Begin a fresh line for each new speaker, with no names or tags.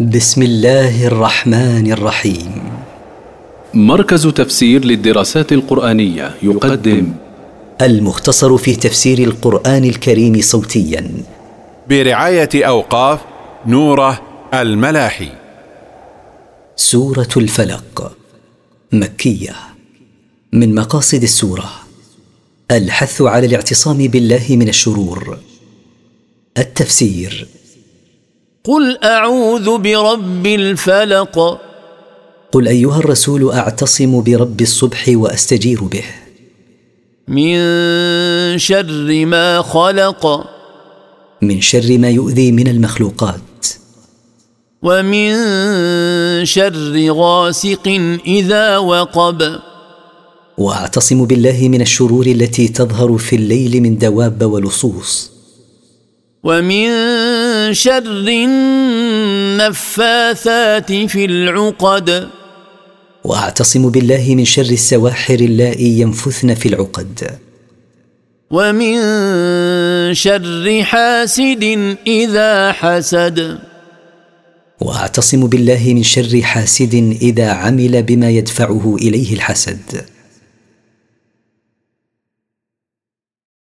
بسم الله الرحمن الرحيم.
مركز تفسير للدراسات القرآنية يقدم.
المختصر في تفسير القرآن الكريم صوتيا.
برعاية أوقاف نوره الملاحي.
سورة الفلق. مكية. من مقاصد السورة. الحث على الاعتصام بالله من الشرور. التفسير.
قل أعوذ برب الفلق.
قل أيها الرسول أعتصم برب الصبح وأستجير به.
من شر ما خلق.
من شر ما يؤذي من المخلوقات.
ومن شر غاسق إذا وقب.
وأعتصم بالله من الشرور التي تظهر في الليل من دواب ولصوص.
ومن شر النفاثات في العقد.
واعتصم بالله من شر السواحر اللائي ينفثن في العقد.
ومن شر حاسد إذا حسد.
واعتصم بالله من شر حاسد إذا عمل بما يدفعه إليه الحسد.